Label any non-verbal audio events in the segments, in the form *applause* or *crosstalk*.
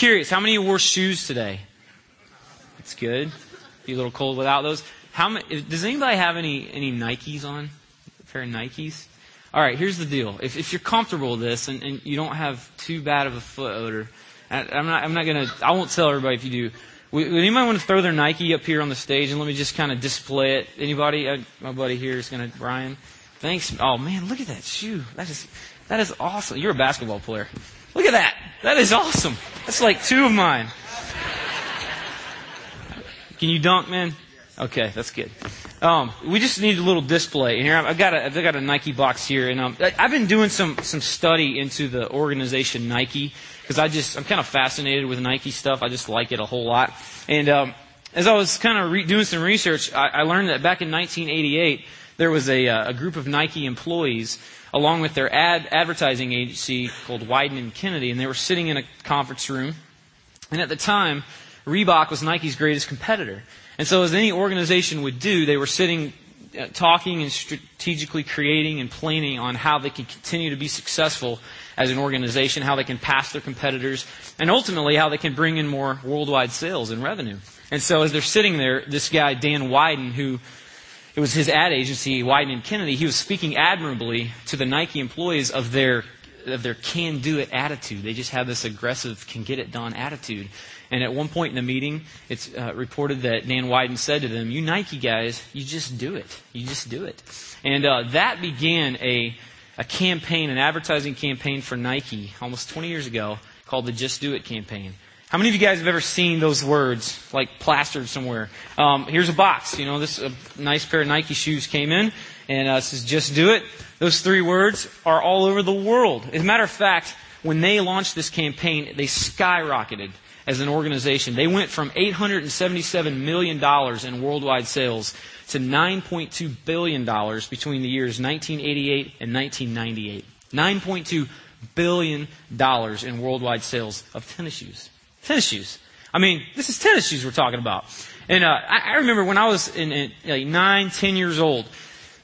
Curious, how many wore shoes today? It's good. Be a little cold without those. How many, does anybody have any, any Nikes on? A pair of Nikes? All right, here's the deal. If, if you're comfortable with this and, and you don't have too bad of a foot odor, I, I'm not, I'm not going to, I won't tell everybody if you do. Would anybody want to throw their Nike up here on the stage and let me just kind of display it? Anybody? Uh, my buddy here is going to, Brian. Thanks. Oh man, look at that shoe. That is, that is awesome. You're a basketball player. Look at that. That is awesome. That's like two of mine. Can you dunk, man? Okay, that's good. Um, we just need a little display. Here I've got a, I've got a Nike box here, and um, I've been doing some some study into the organization Nike because I just I'm kind of fascinated with Nike stuff. I just like it a whole lot. And um, as I was kind of re- doing some research, I, I learned that back in 1988 there was a, uh, a group of Nike employees along with their ad advertising agency called Wieden and Kennedy, and they were sitting in a conference room. And at the time, Reebok was Nike's greatest competitor. And so, as any organization would do, they were sitting, uh, talking and strategically creating and planning on how they could continue to be successful as an organization, how they can pass their competitors, and ultimately how they can bring in more worldwide sales and revenue. And so, as they're sitting there, this guy, Dan Wieden, who it was his ad agency, Wieden and Kennedy, he was speaking admirably to the Nike employees of their of their can do it attitude. They just have this aggressive, can get it done attitude. And at one point in the meeting, it's uh, reported that Dan Wieden said to them, You Nike guys, you just do it. You just do it. And uh, that began a, a campaign, an advertising campaign for Nike almost 20 years ago called the Just Do It campaign. How many of you guys have ever seen those words like plastered somewhere? Um, here's a box. You know, this a nice pair of Nike shoes came in, and uh, says "Just do it." Those three words are all over the world. As a matter of fact, when they launched this campaign, they skyrocketed as an organization. They went from $877 million in worldwide sales to $9.2 billion between the years 1988 and 1998. $9.2 billion in worldwide sales of tennis shoes. Tennis shoes. I mean, this is tennis shoes we're talking about. And uh, I, I, remember when I was in, in like nine, ten years old,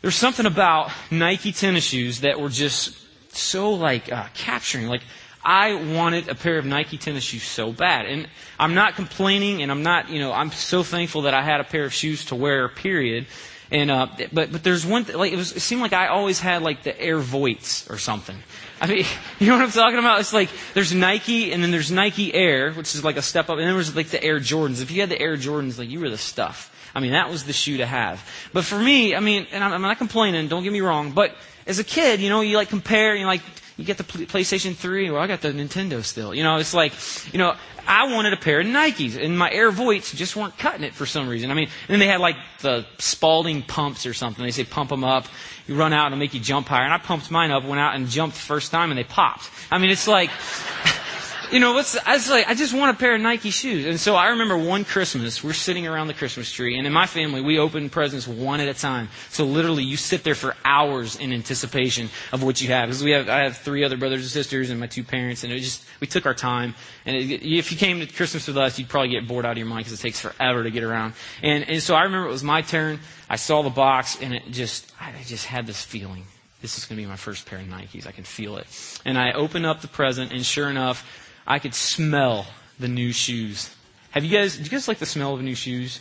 there's something about Nike tennis shoes that were just so like uh, capturing. Like I wanted a pair of Nike tennis shoes so bad. And I'm not complaining and I'm not, you know, I'm so thankful that I had a pair of shoes to wear, period. And, uh, but, but there's one, th- like, it, was, it seemed like I always had like the Air Voights or something. I mean, *laughs* you know what I'm talking about? It's like there's Nike and then there's Nike Air, which is like a step up, and then there's like the Air Jordans. If you had the Air Jordans, like you were the stuff. I mean, that was the shoe to have. But for me, I mean, and I'm, I'm not complaining, don't get me wrong, but as a kid, you know, you like compare, you like, you get the PlayStation 3, well, I got the Nintendo still. You know, it's like, you know, I wanted a pair of Nikes, and my Air Voights just weren't cutting it for some reason. I mean, and then they had like the Spalding pumps or something. They say pump them up, you run out and make you jump higher. And I pumped mine up, went out and jumped the first time, and they popped. I mean, it's like *laughs* you know, what's, I was like, I just want a pair of Nike shoes. And so I remember one Christmas, we're sitting around the Christmas tree, and in my family, we open presents one at a time. So literally, you sit there for hours in anticipation of what you have. Because we have, I have three other brothers and sisters and my two parents, and it just, we took our time. And it, if you came to Christmas with us, you'd probably get bored out of your mind because it takes forever to get around. And, and so I remember it was my turn. I saw the box, and it just, I just had this feeling. This is going to be my first pair of Nikes. I can feel it. And I opened up the present, and sure enough, I could smell the new shoes. Have you guys, do you guys like the smell of new shoes?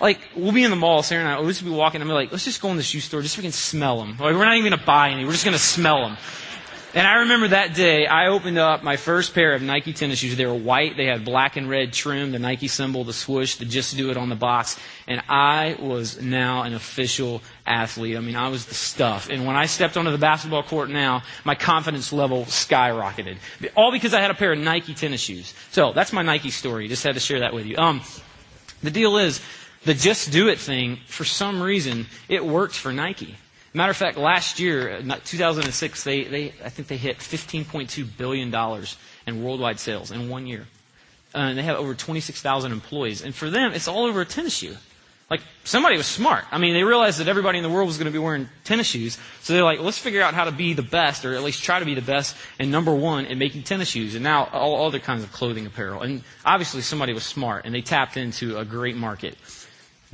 Like, we'll be in the mall, Sarah and I, we'll just be walking, and be like, let's just go in the shoe store just so we can smell them. Like, we're not even going to buy any, we're just going to smell them. And I remember that day, I opened up my first pair of Nike tennis shoes. They were white. They had black and red trim, the Nike symbol, the swoosh, the just do it on the box. And I was now an official athlete. I mean, I was the stuff. And when I stepped onto the basketball court now, my confidence level skyrocketed. All because I had a pair of Nike tennis shoes. So that's my Nike story. Just had to share that with you. Um, the deal is, the just do it thing, for some reason, it worked for Nike. Matter of fact, last year, uh, 2006, they, they, I think they hit $15.2 billion in worldwide sales in one year. Uh, and they have over 26,000 employees. And for them, it's all over a tennis shoe. Like, somebody was smart. I mean, they realized that everybody in the world was going to be wearing tennis shoes. So they're like, let's figure out how to be the best, or at least try to be the best, and number one in making tennis shoes. And now all other kinds of clothing apparel. And obviously somebody was smart, and they tapped into a great market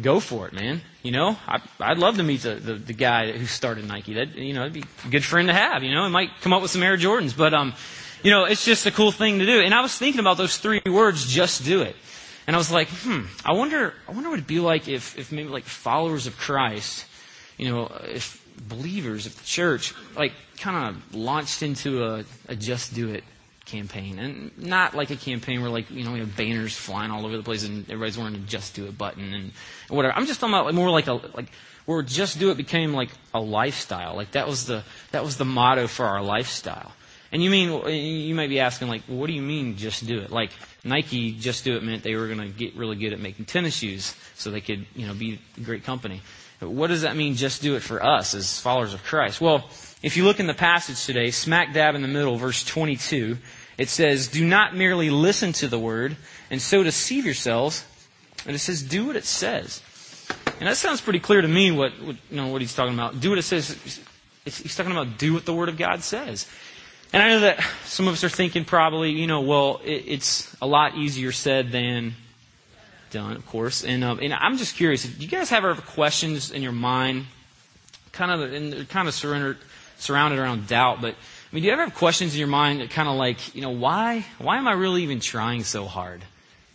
go for it, man. You know, I, I'd love to meet the, the, the guy who started Nike. That you know, it'd be a good friend to have. You know, it might come up with some Air Jordans, but um, you know, it's just a cool thing to do. And I was thinking about those three words, just do it. And I was like, hmm, I wonder, I wonder what it'd be like if, if maybe like followers of Christ, you know, if believers of the church, like kind of launched into a, a just do it campaign. And not like a campaign where like, you know, we have banners flying all over the place and everybody's wearing a just do it button and whatever. I'm just talking about more like a, like, where just do it became like a lifestyle. Like that was the, that was the motto for our lifestyle. And you mean, you might be asking, like, what do you mean just do it? Like, Nike just do it meant they were going to get really good at making tennis shoes so they could, you know, be a great company. What does that mean, just do it for us as followers of Christ? Well, if you look in the passage today, smack dab in the middle, verse 22, it says, Do not merely listen to the word and so deceive yourselves. And it says, Do what it says. And that sounds pretty clear to me what, what you know what he's talking about. Do what it says. He's talking about do what the word of God says. And I know that some of us are thinking probably, you know, well, it, it's a lot easier said than done, of course. And, um, and I'm just curious, do you guys have ever questions in your mind, kind of, and kind of surrendered, surrounded around doubt, but I mean, do you ever have questions in your mind that kind of like, you know, why, why am I really even trying so hard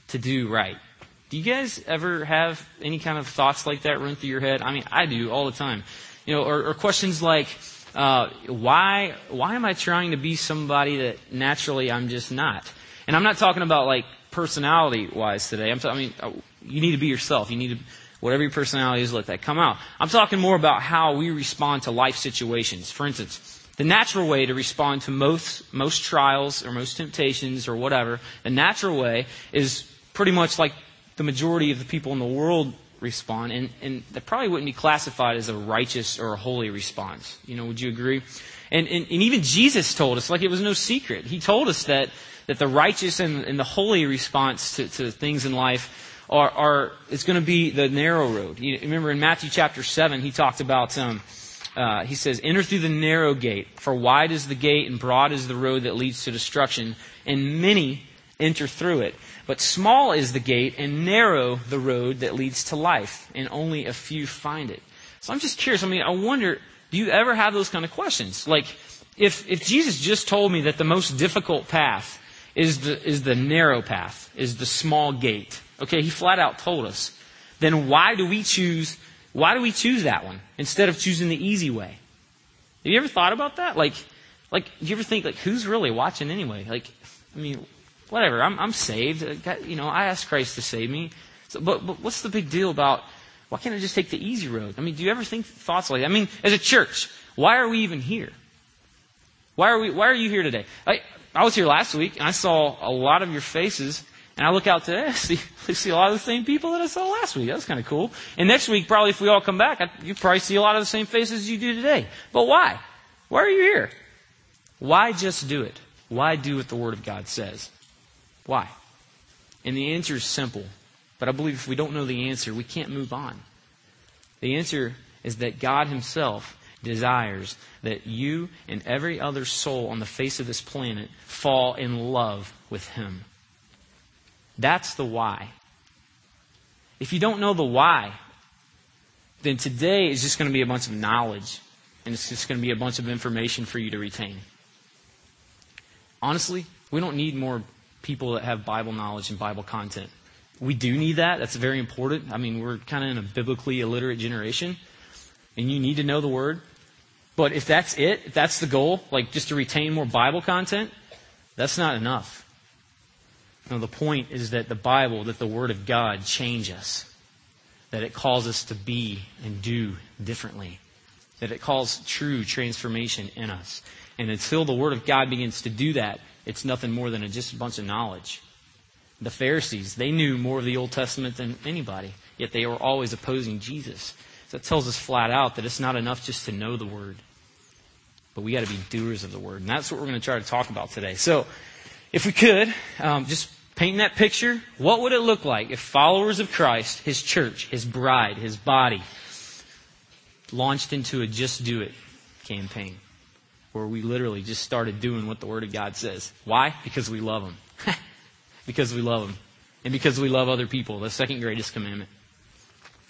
to do right? Do you guys ever have any kind of thoughts like that run through your head? I mean, I do all the time. You know, or, or questions like, uh, why why am I trying to be somebody that naturally I'm just not? And I'm not talking about like personality wise today. I'm t- I mean, uh, you need to be yourself. You need to whatever your personality is, let that come out. I'm talking more about how we respond to life situations. For instance, the natural way to respond to most most trials or most temptations or whatever, the natural way is pretty much like the majority of the people in the world respond, and, and that probably wouldn't be classified as a righteous or a holy response. You know, would you agree? And, and, and even Jesus told us, like it was no secret. He told us that, that the righteous and, and the holy response to, to things in life are, are it's going to be the narrow road. You remember in Matthew chapter 7, he talked about, um, uh, he says, enter through the narrow gate, for wide is the gate and broad is the road that leads to destruction, and many enter through it. But small is the gate and narrow the road that leads to life, and only a few find it. So I'm just curious. I mean, I wonder, do you ever have those kind of questions? Like, if, if Jesus just told me that the most difficult path is the, is the narrow path, is the small gate, okay, he flat out told us, then why do we choose, why do we choose that one instead of choosing the easy way? Have you ever thought about that? Like, like, do you ever think, like, who's really watching anyway? Like, I mean, whatever. I'm, I'm saved. Uh, you know, I asked Christ to save me. So, but, but what's the big deal about why can't I just take the easy road? I mean, do you ever think thoughts like that? I mean, as a church, why are we even here? Why are we? Why are you here today? I, I was here last week and I saw a lot of your faces. And I look out today, *laughs* I see, I see a lot of the same people that I saw last week. That's kind of cool. And next week, probably if we all come back, I, you probably see a lot of the same faces as you do today. But why? Why are you here? Why just do it? Why do what the Word of God says? Why? And the answer is simple. But I believe if we don't know the answer, we can't move on. The answer is that God Himself desires that you and every other soul on the face of this planet fall in love with Him. That's the why. If you don't know the why, then today is just going to be a bunch of knowledge, and it's just going to be a bunch of information for you to retain. Honestly, we don't need more people that have Bible knowledge and Bible content. We do need that. That's very important. I mean, we're kind of in a biblically illiterate generation, and you need to know the Word. But if that's it, if that's the goal, like just to retain more Bible content, that's not enough. No, the point is that the Bible, that the Word of God changes us. That it calls us to be and do differently. That it calls true transformation in us. And until the Word of God begins to do that, it's nothing more than a, just a bunch of knowledge. The Pharisees, they knew more of the Old Testament than anybody, yet they were always opposing Jesus. So that tells us flat out that it's not enough just to know the Word, but we got to be doers of the Word. And that's what we're going to try to talk about today. So, if we could, um, just paint that picture, what would it look like if followers of Christ, His church, His bride, His body, launched into a Just Do It campaign? Where we literally just started doing what the Word of God says. Why? Because we love Him. *laughs* because we love Him. And because we love other people. The second greatest commandment.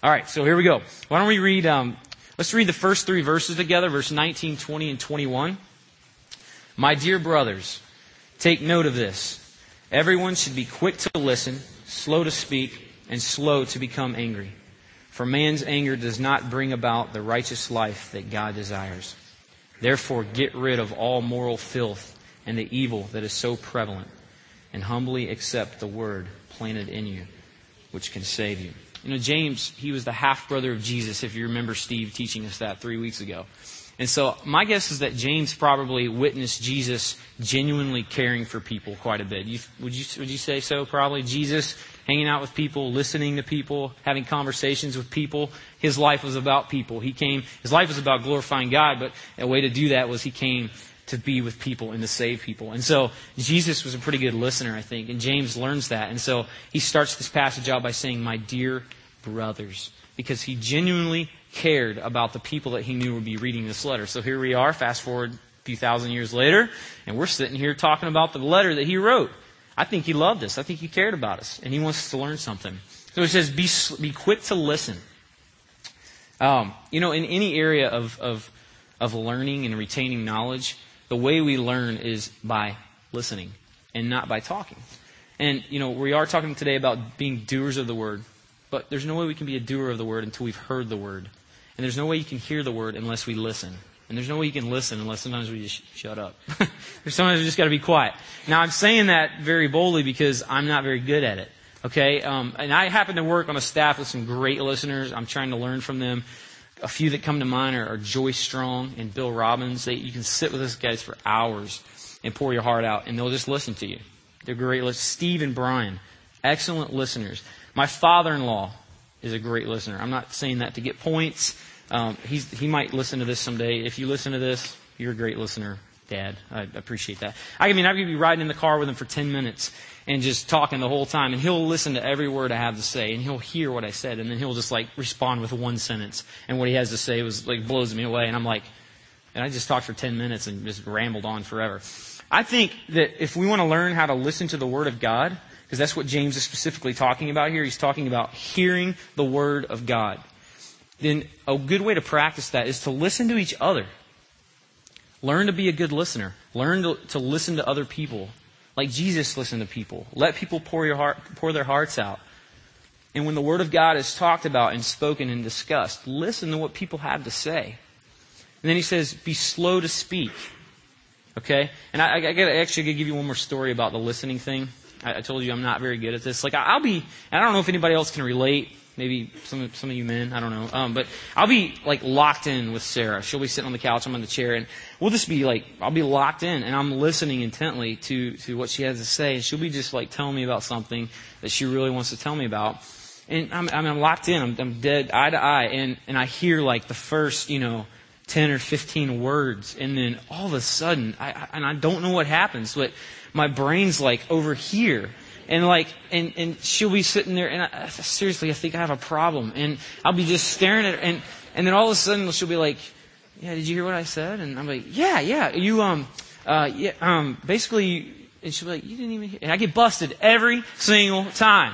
All right, so here we go. Why don't we read, um, let's read the first three verses together, verse 19, 20, and 21. My dear brothers, Take note of this. Everyone should be quick to listen, slow to speak, and slow to become angry. For man's anger does not bring about the righteous life that God desires. Therefore, get rid of all moral filth and the evil that is so prevalent, and humbly accept the word planted in you, which can save you. You know, James, he was the half brother of Jesus, if you remember Steve teaching us that three weeks ago. And so my guess is that James probably witnessed Jesus genuinely caring for people quite a bit. You, would, you, would you say so? Probably Jesus hanging out with people, listening to people, having conversations with people. His life was about people. He came, his life was about glorifying God, but a way to do that was he came to be with people and to save people. And so Jesus was a pretty good listener, I think, and James learns that. And so he starts this passage out by saying, My dear brothers, because he genuinely cared about the people that he knew would be reading this letter. So here we are, fast forward a few thousand years later, and we're sitting here talking about the letter that he wrote. I think he loved us. I think he cared about us, and he wants us to learn something. So he says, be, be quick to listen. Um, you know, in any area of, of, of learning and retaining knowledge, the way we learn is by listening and not by talking. And, you know, we are talking today about being doers of the word, but there's no way we can be a doer of the word until we've heard the word. And there's no way you can hear the word unless we listen. And there's no way you can listen unless sometimes we just shut up. *laughs* There's sometimes we just got to be quiet. Now, I'm saying that very boldly because I'm not very good at it. Okay? Um, and I happen to work on a staff with some great listeners. I'm trying to learn from them. A few that come to mind are, are Joyce Strong and Bill Robbins. They, you can sit with those guys for hours and pour your heart out, and they'll just listen to you. They're great listeners. Steve and Brian, excellent listeners. My father in law is a great listener. I'm not saying that to get points. Um, he might listen to this someday. If you listen to this, you're a great listener, Dad. I appreciate that. I mean, I could be riding in the car with him for 10 minutes and just talking the whole time, and he'll listen to every word I have to say, and he'll hear what I said, and then he'll just like respond with one sentence, and what he has to say was like blows me away, and I'm like, and I just talked for 10 minutes and just rambled on forever. I think that if we want to learn how to listen to the Word of God, because that's what James is specifically talking about here, he's talking about hearing the Word of God then a good way to practice that is to listen to each other. Learn to be a good listener. Learn to, to listen to other people. Like Jesus listened to people. Let people pour, your heart, pour their hearts out. And when the Word of God is talked about and spoken and discussed, listen to what people have to say. And then he says, be slow to speak. Okay? And I, I, I gotta actually gotta give you one more story about the listening thing. I, I told you I'm not very good at this. Like, I, I'll be, I don't know if anybody else can relate maybe some of, some of you men, I don't know. Um, but I'll be like locked in with Sarah. She'll be sitting on the couch, I'm on the chair, and we'll just be like, I'll be locked in, and I'm listening intently to to what she has to say, and she'll be just like telling me about something that she really wants to tell me about. And I'm, I'm locked in. I'm, I'm dead eye to eye, and and I hear like the first, you know, 10 or 15 words, and then all of a sudden, I, I and I don't know what happens, but my brain's like over here and like, and, and she'll be sitting there, and I, seriously, I think I have a problem. And I'll be just staring at her, and, and then all of a sudden she'll be like, yeah, did you hear what I said? And I'm like, yeah, yeah, you, um, uh, yeah, um, basically, and she'll be like, you didn't even hear, and I get busted every single time.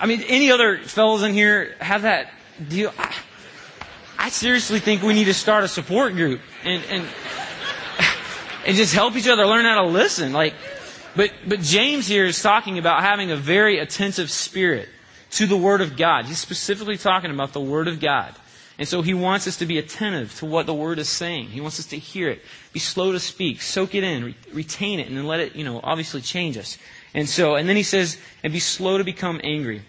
I mean, any other fellows in here have that deal? I, I seriously think we need to start a support group and, and, and just help each other learn how to listen. Like, but, but James here is talking about having a very attentive spirit to the Word of God. He's specifically talking about the Word of God. And so he wants us to be attentive to what the Word is saying. He wants us to hear it, be slow to speak, soak it in, re- retain it, and then let it, you know, obviously change us. And so, and then he says, and be slow to become angry.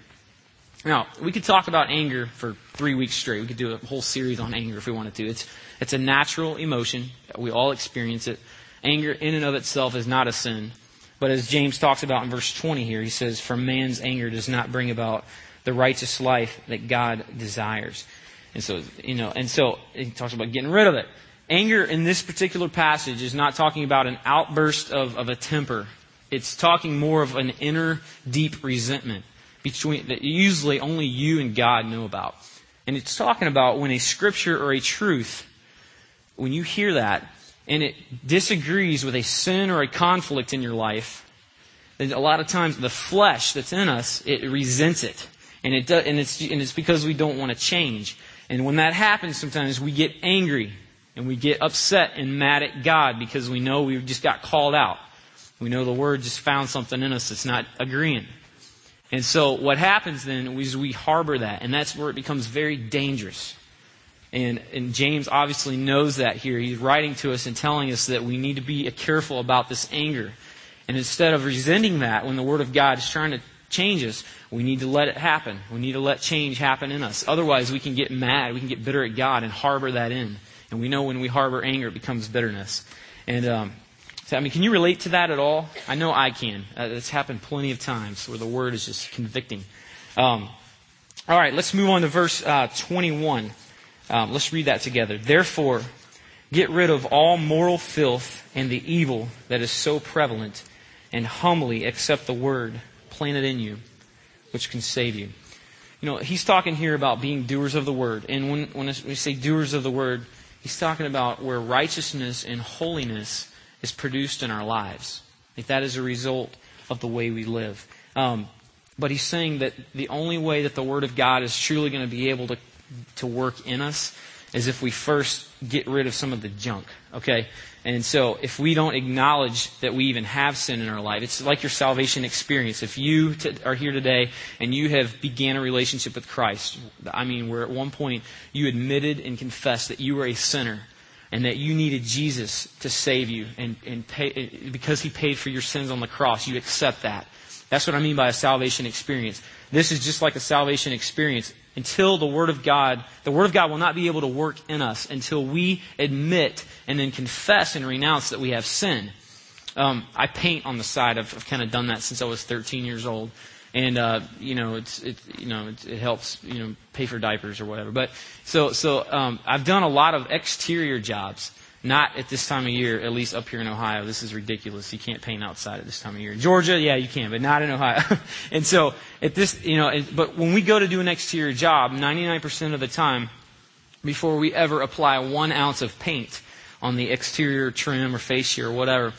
Now, we could talk about anger for three weeks straight. We could do a whole series on anger if we wanted to. It's, it's a natural emotion. We all experience it. Anger in and of itself is not a sin. But as James talks about in verse 20 here, he says, For man's anger does not bring about the righteous life that God desires. And so, you know, and so he talks about getting rid of it. Anger in this particular passage is not talking about an outburst of, of a temper. It's talking more of an inner deep resentment between that usually only you and God know about. And it's talking about when a scripture or a truth, when you hear that, and it disagrees with a sin or a conflict in your life, then a lot of times the flesh that's in us, it resents it. And, it and, it's, and it's because we don't want to change. And when that happens, sometimes we get angry and we get upset and mad at God because we know we just got called out. We know the word just found something in us that's not agreeing. And so what happens then is we harbor that, and that's where it becomes very dangerous. And, and James obviously knows that here. He's writing to us and telling us that we need to be careful about this anger. And instead of resenting that when the Word of God is trying to change us, we need to let it happen. We need to let change happen in us. Otherwise, we can get mad. We can get bitter at God and harbor that in. And we know when we harbor anger, it becomes bitterness. And um, so, I mean, can you relate to that at all? I know I can. Uh, it's happened plenty of times where the word is just convicting. Um, all right, let's move on to verse uh, 21. Um, let's read that together. Therefore, get rid of all moral filth and the evil that is so prevalent, and humbly accept the word planted in you, which can save you. You know, he's talking here about being doers of the word. And when, when we say doers of the word, he's talking about where righteousness and holiness is produced in our lives. Like that is a result of the way we live. Um, but he's saying that the only way that the Word of God is truly going to be able to, to work in us is if we first get rid of some of the junk. Okay? And so if we don't acknowledge that we even have sin in our life, it's like your salvation experience. If you t- are here today and you have began a relationship with Christ, I mean, where at one point you admitted and confessed that you were a sinner and that you needed Jesus to save you and, and pay, because he paid for your sins on the cross, you accept that. That's what I mean by a salvation experience. This is just like a salvation experience until the Word of God, the Word of God will not be able to work in us until we admit and then confess and renounce that we have sin. Um, I paint on the side. I've, I've kind of done that since I was 13 years old and uh, you know it's it you know it, it, helps you know pay for diapers or whatever. But so so um, I've done a lot of exterior jobs. Not at this time of year, at least up here in Ohio. This is ridiculous. You can't paint outside at this time of year. Georgia, yeah, you can, but not in Ohio. *laughs* and so at this, you know, but when we go to do an exterior job, 99% of the time, before we ever apply one ounce of paint on the exterior trim or fascia or whatever,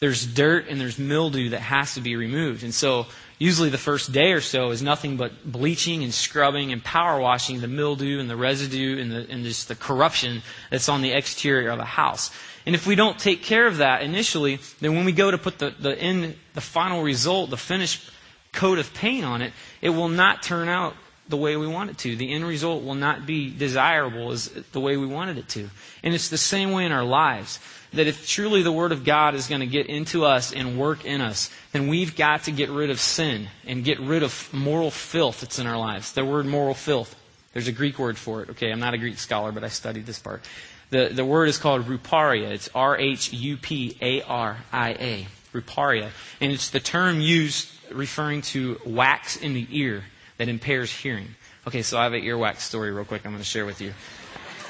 there's dirt and there's mildew that has to be removed. And so usually the first day or so is nothing but bleaching and scrubbing and power washing the mildew and the residue and, the, and just the corruption that's on the exterior of a house. And if we don't take care of that initially, then when we go to put the, the end, the final result, the finished coat of paint on it, it will not turn out the way we want it to. The end result will not be desirable as the way we wanted it to. And it's the same way in our lives that if truly the Word of God is going to get into us and work in us, then we've got to get rid of sin and get rid of moral filth that's in our lives. The word moral filth. There's a Greek word for it. Okay, I'm not a Greek scholar, but I studied this part. The, the word is called ruparia. It's R H U P A R I A. Ruparia. And it's the term used referring to wax in the ear that impairs hearing. Okay, so I have an earwax story real quick I'm going to share with you.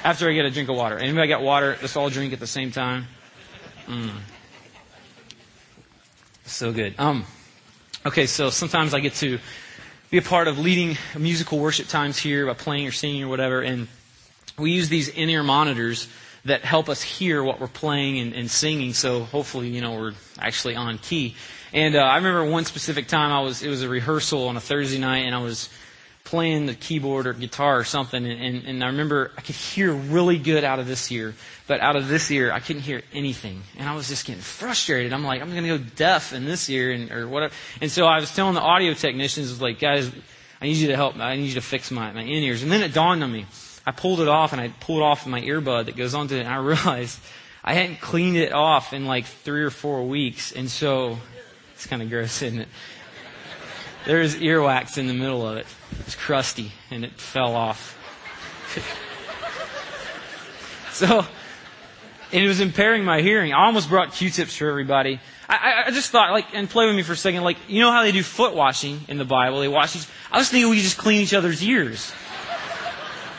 After I get a drink of water. Anybody got water? Let's all drink at the same time. Mm. So good. Um, okay, so sometimes I get to be a part of leading musical worship times here by playing or singing or whatever, and we use these in-ear monitors that help us hear what we're playing and, and singing. So hopefully, you know, we're actually on key. And uh, I remember one specific time I was it was a rehearsal on a Thursday night, and I was playing the keyboard or guitar or something, and, and, and I remember I could hear really good out of this ear, but out of this ear I couldn't hear anything, and I was just getting frustrated. I'm like, I'm going to go deaf in this ear and or whatever. And so I was telling the audio technicians, like, guys, I need you to help. I need you to fix my my in ears. And then it dawned on me. I pulled it off, and I pulled off my earbud that goes onto it, and I *laughs* realized I hadn't cleaned it off in like three or four weeks, and so it's kind of gross, isn't it? There was earwax in the middle of it. It was crusty and it fell off. *laughs* so, it was impairing my hearing. I almost brought Q-tips for everybody. I, I, just thought, like, and play with me for a second, like, you know how they do foot washing in the Bible? They wash each, I was thinking we could just clean each other's ears.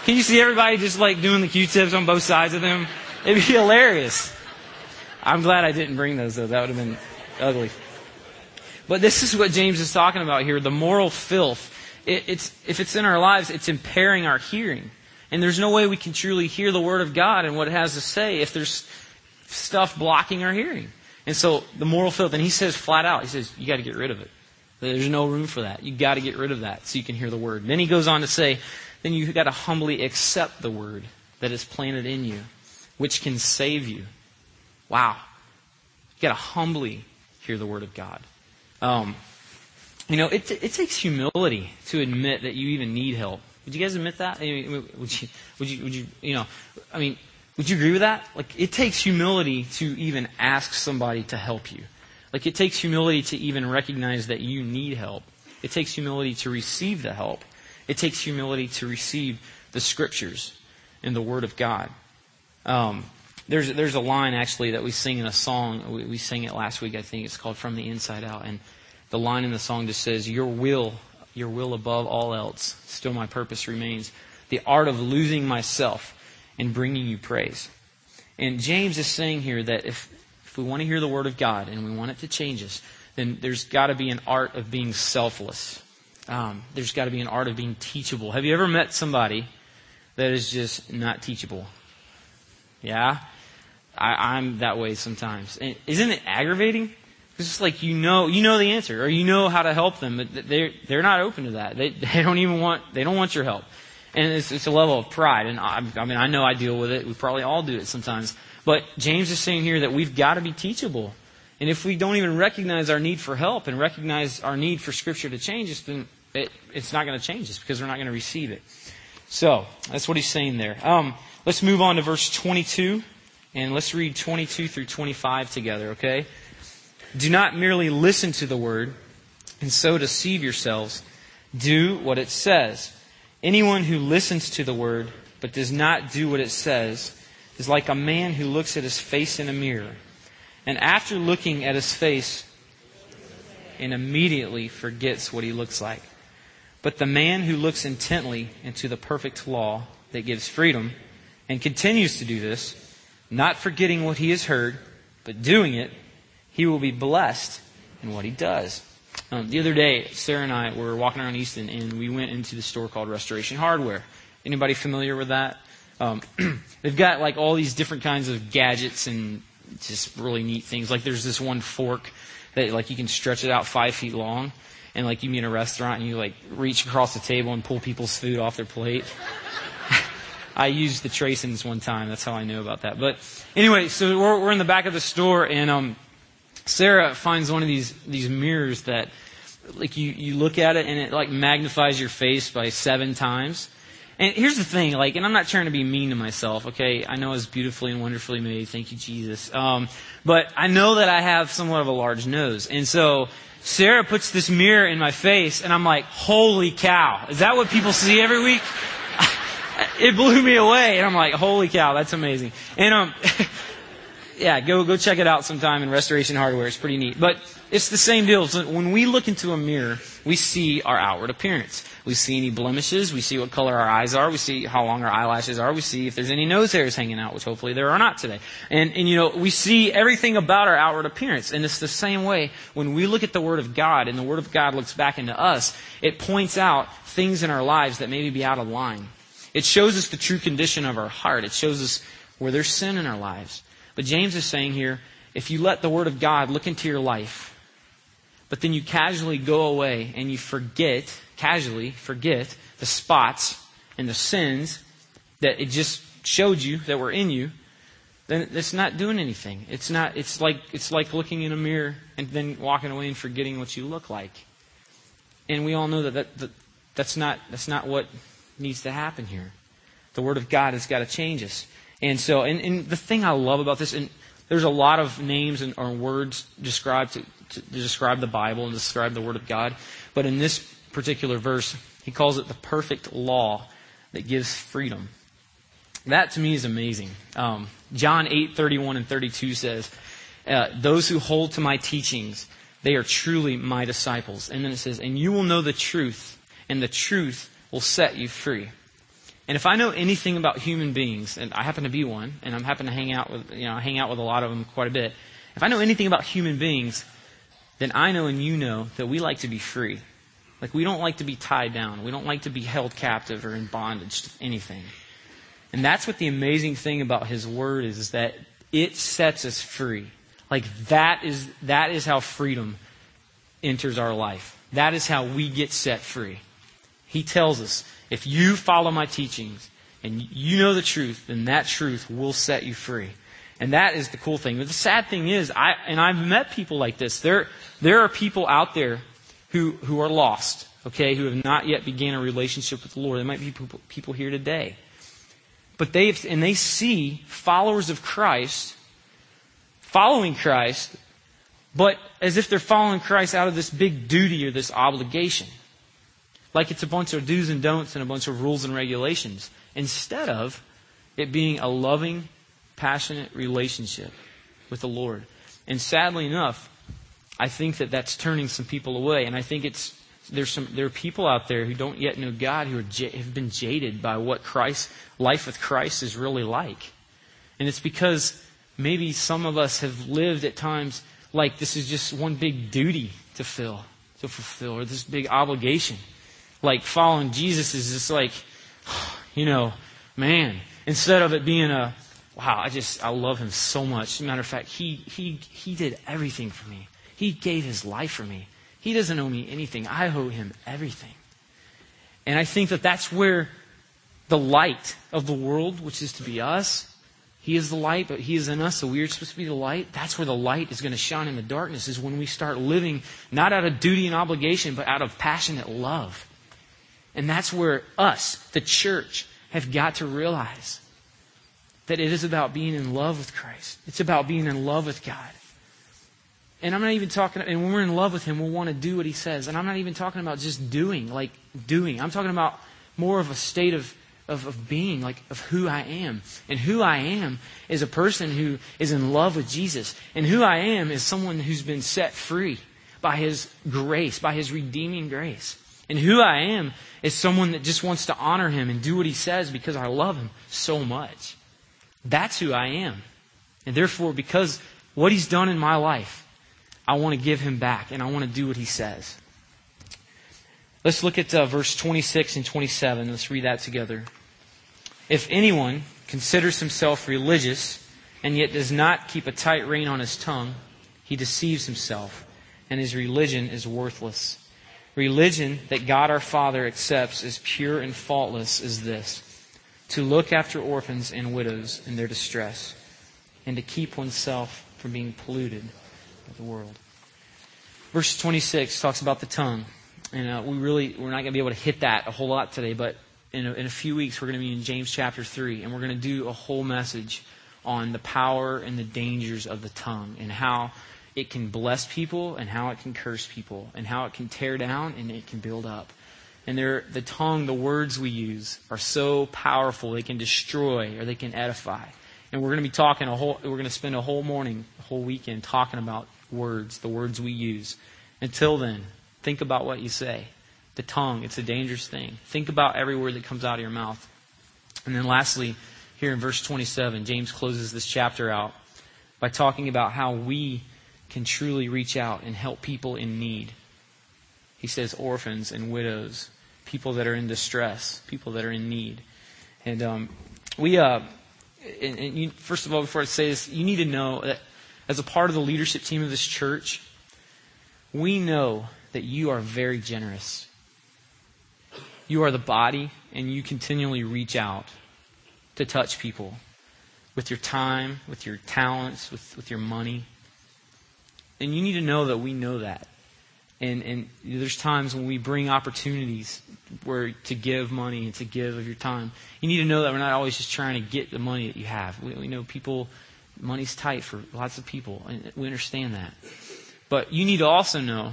Can you see everybody just like doing the Q-tips on both sides of them? It'd be hilarious. I'm glad I didn't bring those though. That would have been ugly. But this is what James is talking about here the moral filth. It, it's, if it's in our lives, it's impairing our hearing. And there's no way we can truly hear the Word of God and what it has to say if there's stuff blocking our hearing. And so the moral filth, and he says flat out, he says, you got to get rid of it. There's no room for that. You've got to get rid of that so you can hear the Word. Then he goes on to say, then you've got to humbly accept the Word that is planted in you, which can save you. Wow. You got to humbly hear the Word of God. Um, you know, it, it takes humility to admit that you even need help. Would you guys admit that? I mean, would you, would you, would you, you know, I mean, would you agree with that? Like, it takes humility to even ask somebody to help you. Like, it takes humility to even recognize that you need help. It takes humility to receive the help. It takes humility to receive the scriptures and the Word of God. Um, there's, there's a line actually that we sing in a song. We, we sang it last week, I think. It's called From the Inside Out. And the line in the song just says, Your will, your will above all else, still my purpose remains. The art of losing myself and bringing you praise. And James is saying here that if, if we want to hear the Word of God and we want it to change us, then there's got to be an art of being selfless. Um, there's got to be an art of being teachable. Have you ever met somebody that is just not teachable? Yeah? I, am that way sometimes. And isn't it aggravating? It's just like you know, you know the answer, or you know how to help them, but they're they're not open to that. They *laughs* they don't even want they don't want your help, and it's it's a level of pride. And I, I mean, I know I deal with it. We probably all do it sometimes. But James is saying here that we've got to be teachable, and if we don't even recognize our need for help and recognize our need for Scripture to change us, then it, it's not going to change us because we're not going to receive it. So that's what he's saying there. Um, let's move on to verse 22, and let's read 22 through 25 together. Okay. Do not merely listen to the word and so deceive yourselves. Do what it says. Anyone who listens to the word but does not do what it says is like a man who looks at his face in a mirror and after looking at his face and immediately forgets what he looks like. But the man who looks intently into the perfect law that gives freedom and continues to do this, not forgetting what he has heard, but doing it, he will be blessed in what he does. Um, the other day, Sarah and I were walking around Easton, and we went into the store called Restoration Hardware. Anybody familiar with that? Um, *clears throat* they've got like all these different kinds of gadgets and just really neat things. Like there's this one fork that like you can stretch it out five feet long, and like you meet in a restaurant and you like reach across the table and pull people's food off their plate. I used the tracings one time. That's how I know about that. But anyway, so we're, we're in the back of the store, and um, Sarah finds one of these these mirrors that like you, you look at it and it like magnifies your face by seven times. And here's the thing, like, and I'm not trying to be mean to myself, okay? I know I was beautifully and wonderfully made. Thank you, Jesus. Um, but I know that I have somewhat of a large nose. And so Sarah puts this mirror in my face and I'm like, holy cow. Is that what people see every week? It blew me away. And I'm like, holy cow, that's amazing. And, um, *laughs* yeah, go go check it out sometime in Restoration Hardware. It's pretty neat. But it's the same deal. When we look into a mirror, we see our outward appearance. We see any blemishes. We see what color our eyes are. We see how long our eyelashes are. We see if there's any nose hairs hanging out, which hopefully there are not today. And, and you know, we see everything about our outward appearance. And it's the same way when we look at the Word of God and the Word of God looks back into us, it points out things in our lives that maybe be out of line. It shows us the true condition of our heart. It shows us where there's sin in our lives. But James is saying here if you let the Word of God look into your life, but then you casually go away and you forget, casually forget, the spots and the sins that it just showed you that were in you, then it's not doing anything. It's not it's like it's like looking in a mirror and then walking away and forgetting what you look like. And we all know that, that, that that's not that's not what needs to happen here. The Word of God has got to change us. And so, and, and the thing I love about this, and there's a lot of names and or words described to, to, to describe the Bible and describe the Word of God, but in this particular verse, he calls it the perfect law that gives freedom. That to me is amazing. Um, John 8, 31 and 32 says, uh, Those who hold to my teachings, they are truly my disciples. And then it says, And you will know the truth, and the truth will set you free. And if I know anything about human beings, and I happen to be one, and I'm happen to hang out with, you know, hang out with a lot of them quite a bit. If I know anything about human beings, then I know and you know that we like to be free. Like we don't like to be tied down. We don't like to be held captive or in bondage to anything. And that's what the amazing thing about his word is, is that it sets us free. Like that is that is how freedom enters our life. That is how we get set free. He tells us if you follow my teachings and you know the truth, then that truth will set you free. And that is the cool thing. But the sad thing is, I, and I've met people like this. There, there are people out there who, who are lost, okay, who have not yet began a relationship with the Lord. There might be people, people here today. But they and they see followers of Christ following Christ, but as if they're following Christ out of this big duty or this obligation. Like it's a bunch of do's and don'ts and a bunch of rules and regulations. Instead of it being a loving, passionate relationship with the Lord. And sadly enough, I think that that's turning some people away. And I think it's there's some there are people out there who don't yet know God who are, have been jaded by what Christ life with Christ is really like. And it's because maybe some of us have lived at times like this is just one big duty to fill, to fulfill, or this big obligation. Like following Jesus is just like, *sighs* you know, man, instead of it being a, wow, I just, I love him so much. As a matter of fact, he, he, he did everything for me. He gave his life for me. He doesn't owe me anything. I owe him everything. And I think that that's where the light of the world, which is to be us, he is the light, but He is in us, so we're supposed to be the light. That's where the light is going to shine in the darkness, is when we start living not out of duty and obligation, but out of passionate love. And that's where us, the church, have got to realize that it is about being in love with Christ. It's about being in love with God. And I'm not even talking, and when we're in love with Him, we'll want to do what He says. And I'm not even talking about just doing, like doing. I'm talking about more of a state of of, of being, like of who I am. And who I am is a person who is in love with Jesus. And who I am is someone who's been set free by His grace, by His redeeming grace. And who I am is someone that just wants to honor Him and do what He says because I love Him so much. That's who I am. And therefore, because what He's done in my life, I want to give Him back and I want to do what He says. Let's look at uh, verse 26 and 27. Let's read that together. If anyone considers himself religious and yet does not keep a tight rein on his tongue, he deceives himself, and his religion is worthless. Religion that God our Father accepts as pure and faultless is this to look after orphans and widows in their distress, and to keep oneself from being polluted by the world. Verse 26 talks about the tongue. And uh, we really, we're not going to be able to hit that a whole lot today, but in a, in a few weeks, we're going to be in James chapter 3, and we're going to do a whole message on the power and the dangers of the tongue and how it can bless people and how it can curse people and how it can tear down and it can build up. And the tongue, the words we use are so powerful they can destroy or they can edify. And we're going to be talking a whole, we're going to spend a whole morning, a whole weekend talking about words, the words we use. Until then, think about what you say the tongue. It's a dangerous thing. Think about every word that comes out of your mouth. And then lastly, here in verse 27, James closes this chapter out by talking about how we can truly reach out and help people in need. He says orphans and widows, people that are in distress, people that are in need. And um, we, uh, and, and you, first of all, before I say this, you need to know that as a part of the leadership team of this church, we know that you are very generous. You are the body, and you continually reach out to touch people with your time, with your talents, with, with your money. And you need to know that we know that. And, and there's times when we bring opportunities where to give money and to give of your time. You need to know that we're not always just trying to get the money that you have. We, we know people, money's tight for lots of people, and we understand that. But you need to also know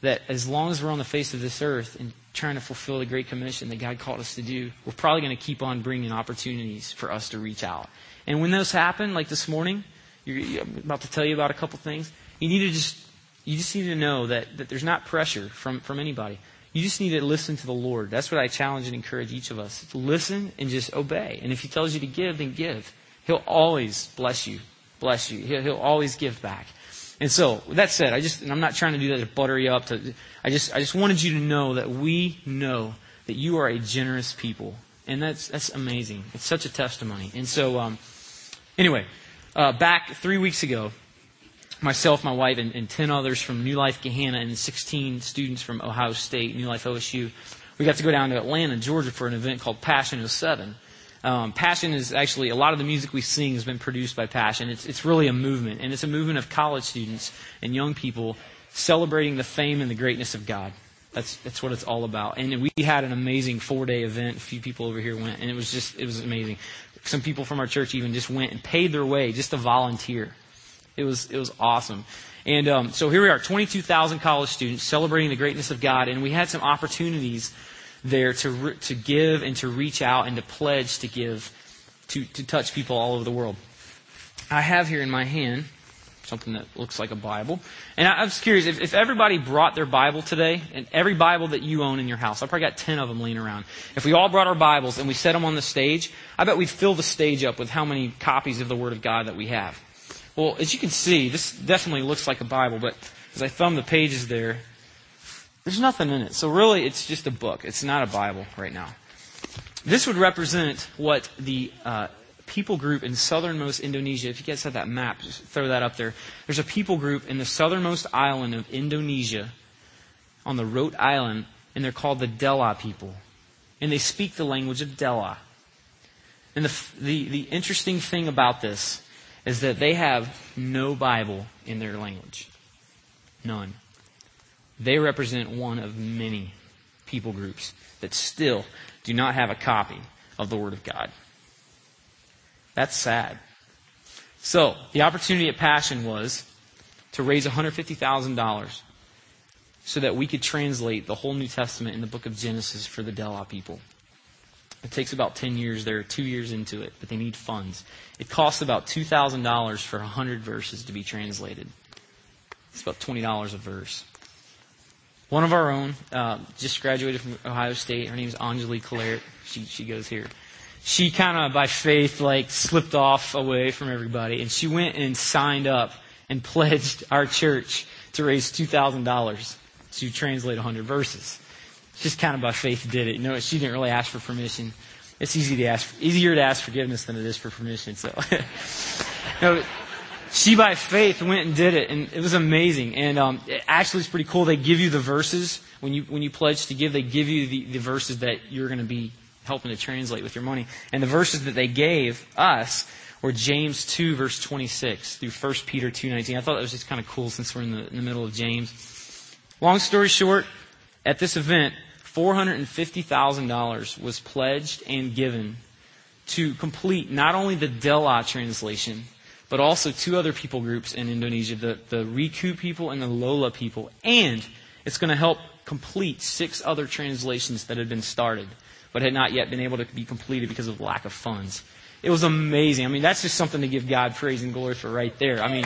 that as long as we're on the face of this earth and trying to fulfill the Great Commission that God called us to do, we're probably going to keep on bringing opportunities for us to reach out. And when those happen, like this morning, I'm about to tell you about a couple things. You need to just, you just need to know that, that there's not pressure from, from anybody. You just need to listen to the Lord. That's what I challenge and encourage each of us. Listen and just obey. And if He tells you to give, then give. He'll always bless you. Bless you. He'll, he'll always give back. And so, with that said, I just, I'm not trying to do that to butter you up. To, I just, I just wanted you to know that we know that you are a generous people, and that's that's amazing. It's such a testimony. And so, um, anyway, uh, back three weeks ago, myself, my wife, and, and, 10 others from New Life Gahanna and 16 students from Ohio State, New Life OSU, we got to go down to Atlanta, Georgia for an event called Passion 07. Um, Passion is actually a lot of the music we sing has been produced by Passion. It's it's really a movement, and it's a movement of college students and young people celebrating the fame and the greatness of God. That's that's what it's all about. And we had an amazing four day event. A few people over here went, and it was just it was amazing. Some people from our church even just went and paid their way just to volunteer. It was it was awesome. And um, so here we are, 22,000 college students celebrating the greatness of God, and we had some opportunities there to re- to give and to reach out and to pledge to give to to touch people all over the world. I have here in my hand something that looks like a Bible. And I, I was curious if, if everybody brought their Bible today, and every Bible that you own in your house, I probably got 10 of them laying around. If we all brought our Bibles and we set them on the stage, I bet we'd fill the stage up with how many copies of the Word of God that we have. Well, as you can see, this definitely looks like a Bible, but as I thumb the pages there, there's nothing in it. So really, it's just a book. It's not a Bible right now. This would represent what the uh, people group in southernmost Indonesia. If you guys have that map, just throw that up there. There's a people group in the southernmost island of Indonesia on the Rote Island, and they're called the Dela people. And they speak the language of Dela. And the, the, the interesting thing about this is that they have no Bible in their language. None. They represent one of many people groups that still do not have a copy of the Word of God. That's sad. So, the opportunity at Passion was to raise $150,000 so that we could translate the whole New Testament in the book of Genesis for the Dela people. It takes about 10 years. They're two years into it, but they need funds. It costs about $2,000 for 100 verses to be translated. It's about $20 a verse. One of our own uh, just graduated from Ohio State. Her name is Anjali Claret. She, she goes here. She kind of, by faith, like slipped off away from everybody, and she went and signed up and *laughs* pledged our church to raise $2,000 to translate 100 verses just kind of by faith did it. You know, she didn't really ask for permission. It's easy to ask, easier to ask forgiveness than it is for permission. So, *laughs* know, she by faith went and did it, and it was amazing. And um, it actually, it's pretty cool. They give you the verses when you when you pledge to give. They give you the, the verses that you're going to be helping to translate with your money. And the verses that they gave us were James 2 verse 26 through 1 Peter 2:19. I thought that was just kind of cool since we're in the, in the middle of James. Long story short, at this event, $450,000 was pledged and given to complete not only the Dela translation, but also two other people groups in Indonesia, the, the Riku people and the Lola people. And it's going to help complete six other translations that had been started, but had not yet been able to be completed because of lack of funds. It was amazing. I mean, that's just something to give God praise and glory for right there. I mean,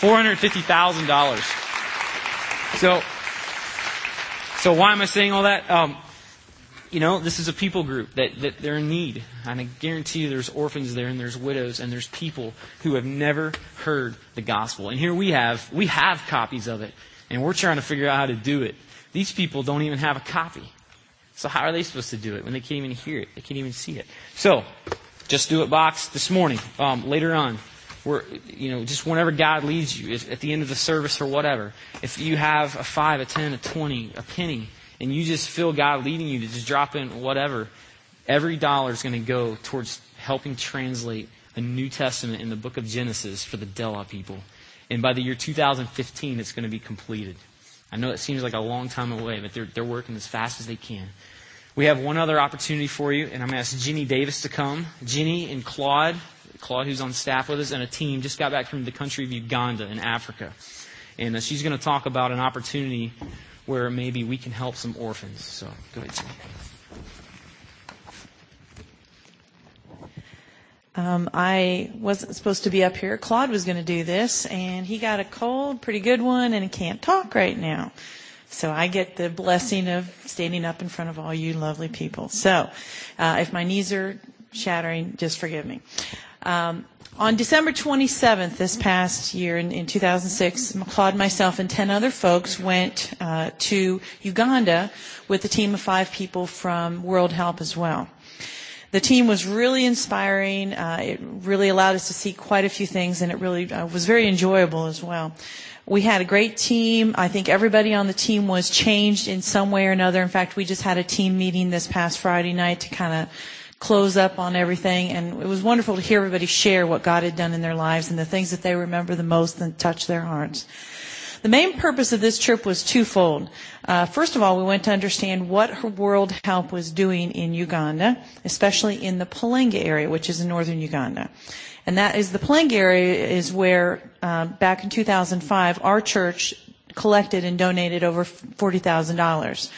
$450,000. So, so why am I saying all that? Um, you know, this is a people group that, that they're in need. And I guarantee you there's orphans there and there's widows and there's people who have never heard the gospel. And here we have, we have copies of it. And we're trying to figure out how to do it. These people don't even have a copy. So how are they supposed to do it when they can't even hear it? They can't even see it. So, just do it box this morning, um, later on you know, just whenever God leads you, if, at the end of the service or whatever, if you have a five, a ten, a twenty, a penny, and you just feel God leading you to just drop in whatever, every dollar is going to go towards helping translate a New Testament in the book of Genesis for the Dela people. And by the year 2015, it's going to be completed. I know it seems like a long time away, but they're, they're working as fast as they can. We have one other opportunity for you, and I'm going to ask Ginny Davis to come. Ginny and Claude Claude, who's on staff with us, and a team just got back from the country of Uganda in Africa. And uh, she's going to talk about an opportunity where maybe we can help some orphans. So go ahead, Ginny. Um, I wasn't supposed to be up here. Claude was going to do this, and he got a cold, pretty good one, and can't talk right now. So I get the blessing of standing up in front of all you lovely people. So uh, if my knees are shattering, just forgive me. Um, on December 27th this past year in, in 2006, Claude, myself, and 10 other folks went uh, to Uganda with a team of five people from World Help as well. The team was really inspiring. Uh, it really allowed us to see quite a few things, and it really uh, was very enjoyable as well. We had a great team. I think everybody on the team was changed in some way or another. In fact, we just had a team meeting this past Friday night to kind of close up on everything. And it was wonderful to hear everybody share what God had done in their lives and the things that they remember the most and touch their hearts. The main purpose of this trip was twofold. Uh, first of all, we went to understand what World Help was doing in Uganda, especially in the Palenge area, which is in northern Uganda. And that is the Palenge area is where uh, back in 2005 our church collected and donated over $40,000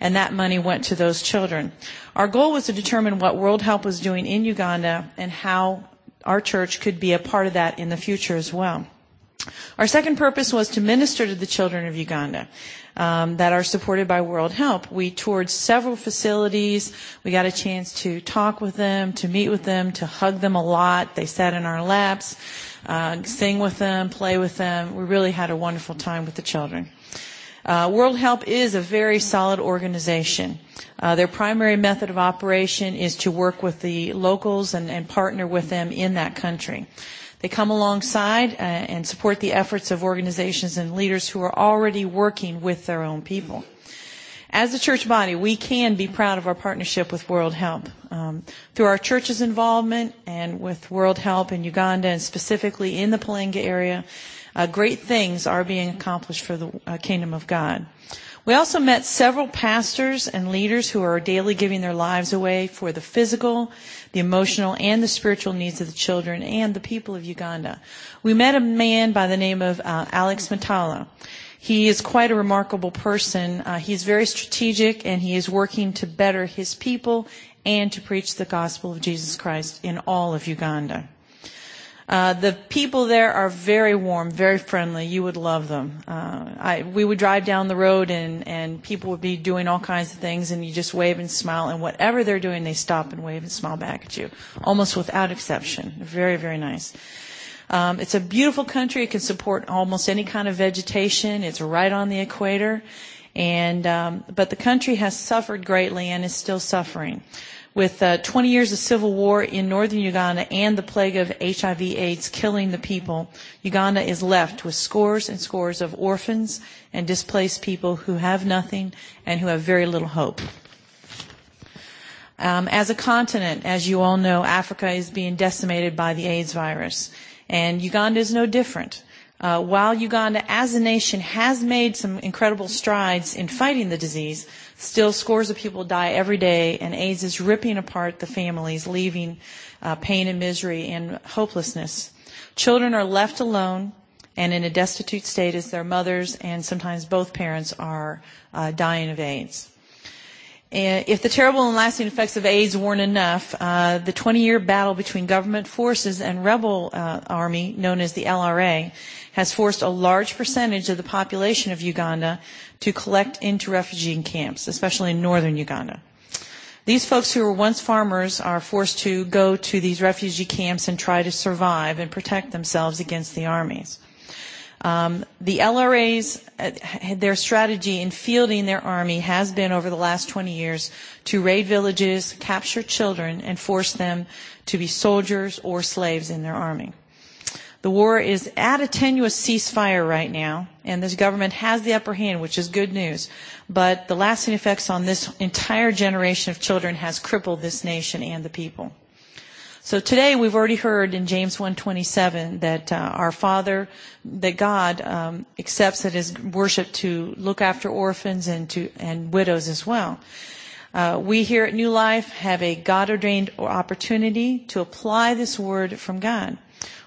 and that money went to those children. Our goal was to determine what World Help was doing in Uganda and how our church could be a part of that in the future as well. Our second purpose was to minister to the children of Uganda um, that are supported by World Help. We toured several facilities. We got a chance to talk with them, to meet with them, to hug them a lot. They sat in our laps, uh, sing with them, play with them. We really had a wonderful time with the children. Uh, World Help is a very solid organization. Uh, their primary method of operation is to work with the locals and, and partner with them in that country. They come alongside uh, and support the efforts of organizations and leaders who are already working with their own people. As a church body, we can be proud of our partnership with World Help. Um, through our church's involvement and with World Help in Uganda and specifically in the Palenge area, uh, great things are being accomplished for the uh, kingdom of God. We also met several pastors and leaders who are daily giving their lives away for the physical, the emotional, and the spiritual needs of the children and the people of Uganda. We met a man by the name of uh, Alex Matala. He is quite a remarkable person. Uh, he's very strategic and he is working to better his people and to preach the gospel of Jesus Christ in all of Uganda. Uh, the people there are very warm, very friendly. You would love them. Uh, I, we would drive down the road and, and people would be doing all kinds of things and you just wave and smile and whatever they're doing, they stop and wave and smile back at you. Almost without exception. Very, very nice. Um, it's a beautiful country. It can support almost any kind of vegetation. It's right on the equator. And, um, but the country has suffered greatly and is still suffering. With uh, 20 years of civil war in northern Uganda and the plague of HIV AIDS killing the people, Uganda is left with scores and scores of orphans and displaced people who have nothing and who have very little hope. Um, as a continent, as you all know, Africa is being decimated by the AIDS virus, and Uganda is no different. Uh, while Uganda as a nation has made some incredible strides in fighting the disease, Still, scores of people die every day, and AIDS is ripping apart the families, leaving uh, pain and misery and hopelessness. Children are left alone and in a destitute state as their mothers and sometimes both parents are uh, dying of AIDS. And if the terrible and lasting effects of AIDS weren't enough, uh, the 20-year battle between government forces and rebel uh, army, known as the LRA, has forced a large percentage of the population of Uganda to collect into refugee camps, especially in northern Uganda. These folks who were once farmers are forced to go to these refugee camps and try to survive and protect themselves against the armies. Um, the LRA's, uh, their strategy in fielding their army has been over the last 20 years to raid villages, capture children, and force them to be soldiers or slaves in their army. The war is at a tenuous ceasefire right now, and this government has the upper hand, which is good news. But the lasting effects on this entire generation of children has crippled this nation and the people. So today we've already heard in James 1:27 that uh, our Father, that God um, accepts it as worship to look after orphans and to and widows as well. Uh, we here at New Life have a God ordained opportunity to apply this word from God.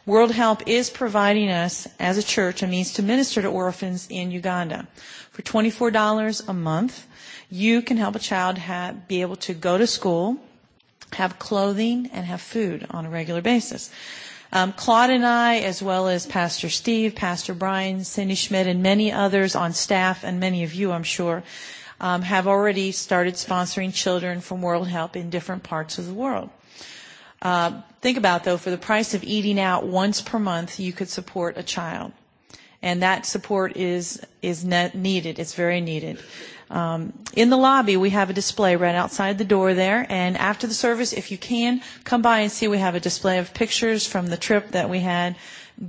World Help is providing us, as a church, a means to minister to orphans in Uganda. For $24 a month, you can help a child have, be able to go to school, have clothing, and have food on a regular basis. Um, Claude and I, as well as Pastor Steve, Pastor Brian, Cindy Schmidt, and many others on staff, and many of you, I'm sure, um, have already started sponsoring children from World Help in different parts of the world. Uh, think about though, for the price of eating out once per month, you could support a child, and that support is is needed. It's very needed. Um, in the lobby, we have a display right outside the door there, and after the service, if you can, come by and see. We have a display of pictures from the trip that we had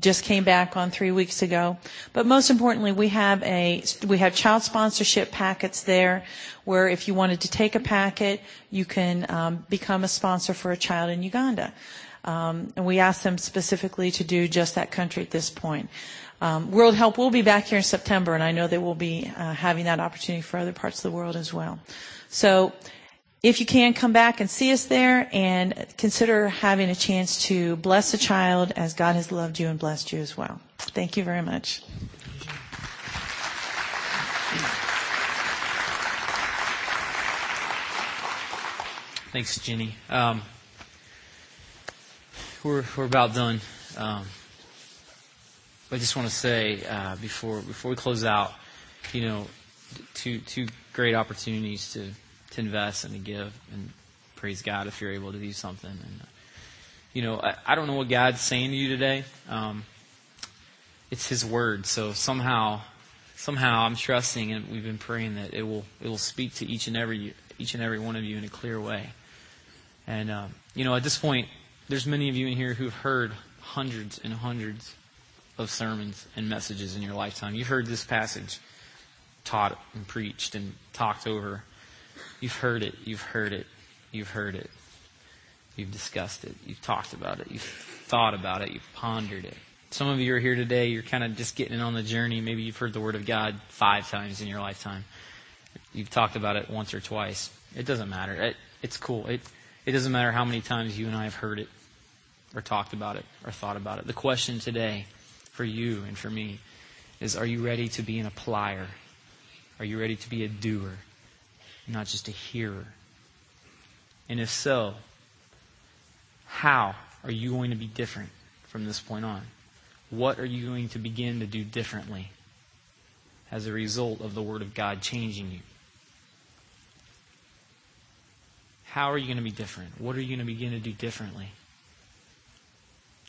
just came back on three weeks ago. But most importantly, we have a we have child sponsorship packets there, where if you wanted to take a packet, you can um, become a sponsor for a child in Uganda. Um, and we asked them specifically to do just that country at this point. Um, World Help will be back here in September, and I know they will be uh, having that opportunity for other parts of the world as well. So if you can, come back and see us there and consider having a chance to bless a child as God has loved you and blessed you as well. Thank you very much. Thanks, Jenny. Um, we're we're about done. Um, I just want to say uh, before before we close out, you know, two two great opportunities to to invest and to give and praise God if you're able to do something. And uh, you know, I, I, don't know what God's saying to you today. Um, it's His word, so somehow, somehow I'm trusting and we've been praying that it will it will speak to each and every each and every one of you in a clear way. And um, you know, at this point, there's many of you in here who've heard hundreds and hundreds of sermons and messages in your lifetime. You've heard this passage taught and preached and talked over You've heard it. You've heard it. You've heard it. You've discussed it. You've talked about it. You've thought about it. You've pondered it. Some of you are here today. You're kind of just getting on the journey. Maybe you've heard the Word of God five times in your lifetime. You've talked about it once or twice. It doesn't matter. It, it's cool. It, it doesn't matter how many times you and I have heard it or talked about it or thought about it. The question today for you and for me is are you ready to be an applier? Are you ready to be a doer? not just a hearer? And if so, how are you going to be different from this point on? What are you going to begin to do differently as a result of the Word of God changing you? How are you going to be different? What are you going to begin to do differently?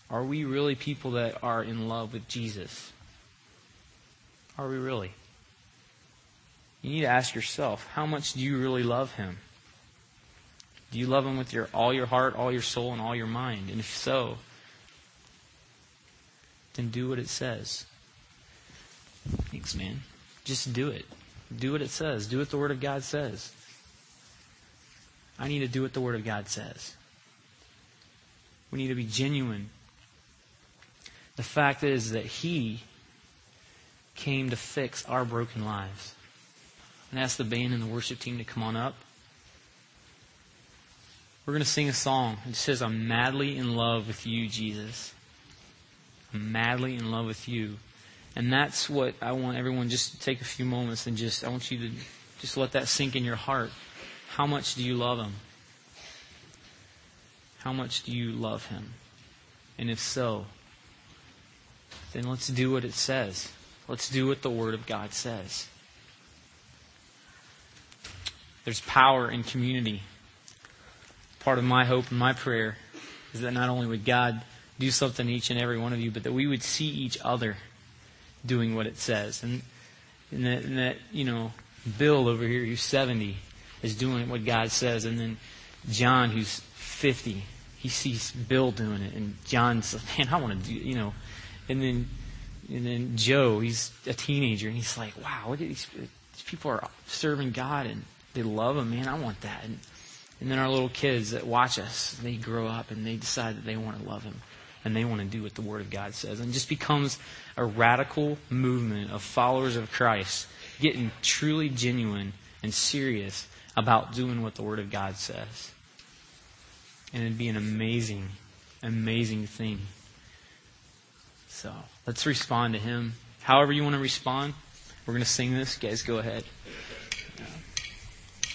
Are we really people that are in love with Jesus? Are we really? you need to ask yourself, how much do you really love him? Do you love him with your all your heart, all your soul, and all your mind? And if so, then do what it says. Thanks, man. Just do it. Do what it says. Do what the Word of God says. I need to do what the Word of God says. We need to be genuine. The fact is that He came to fix our broken lives and ask the band and the worship team to come on up. We're going to sing a song. It says, I'm madly in love with you, Jesus. I'm madly in love with you. And that's what I want everyone just to take a few moments and just, I want you to just let that sink in your heart. How much do you love Him? How much do you love Him? And if so, then let's do what it says. Let's do what the Word of God says. There's power in community. Part of my hope and my prayer is that not only would God do something to each and every one of you, but that we would see each other doing what it says. And, and, that, and that, you know, Bill over here, who's 70, is doing what God says. And then John, who's 50, he sees Bill doing it. And John's, man, I want to do, you know. And then, and then Joe, he's a teenager, and he's like, wow, look at these, these people are serving God and they love him, man, I want that. And, and then our little kids that watch us, they grow up and they decide that they want to love him and they want to do what the Word of God says. And just becomes a radical movement of followers of Christ getting truly genuine and serious about doing what the Word of God says. And it'd be an amazing, amazing thing. So let's respond to Him. However, you want to respond, we're going to sing this. guys, go ahead.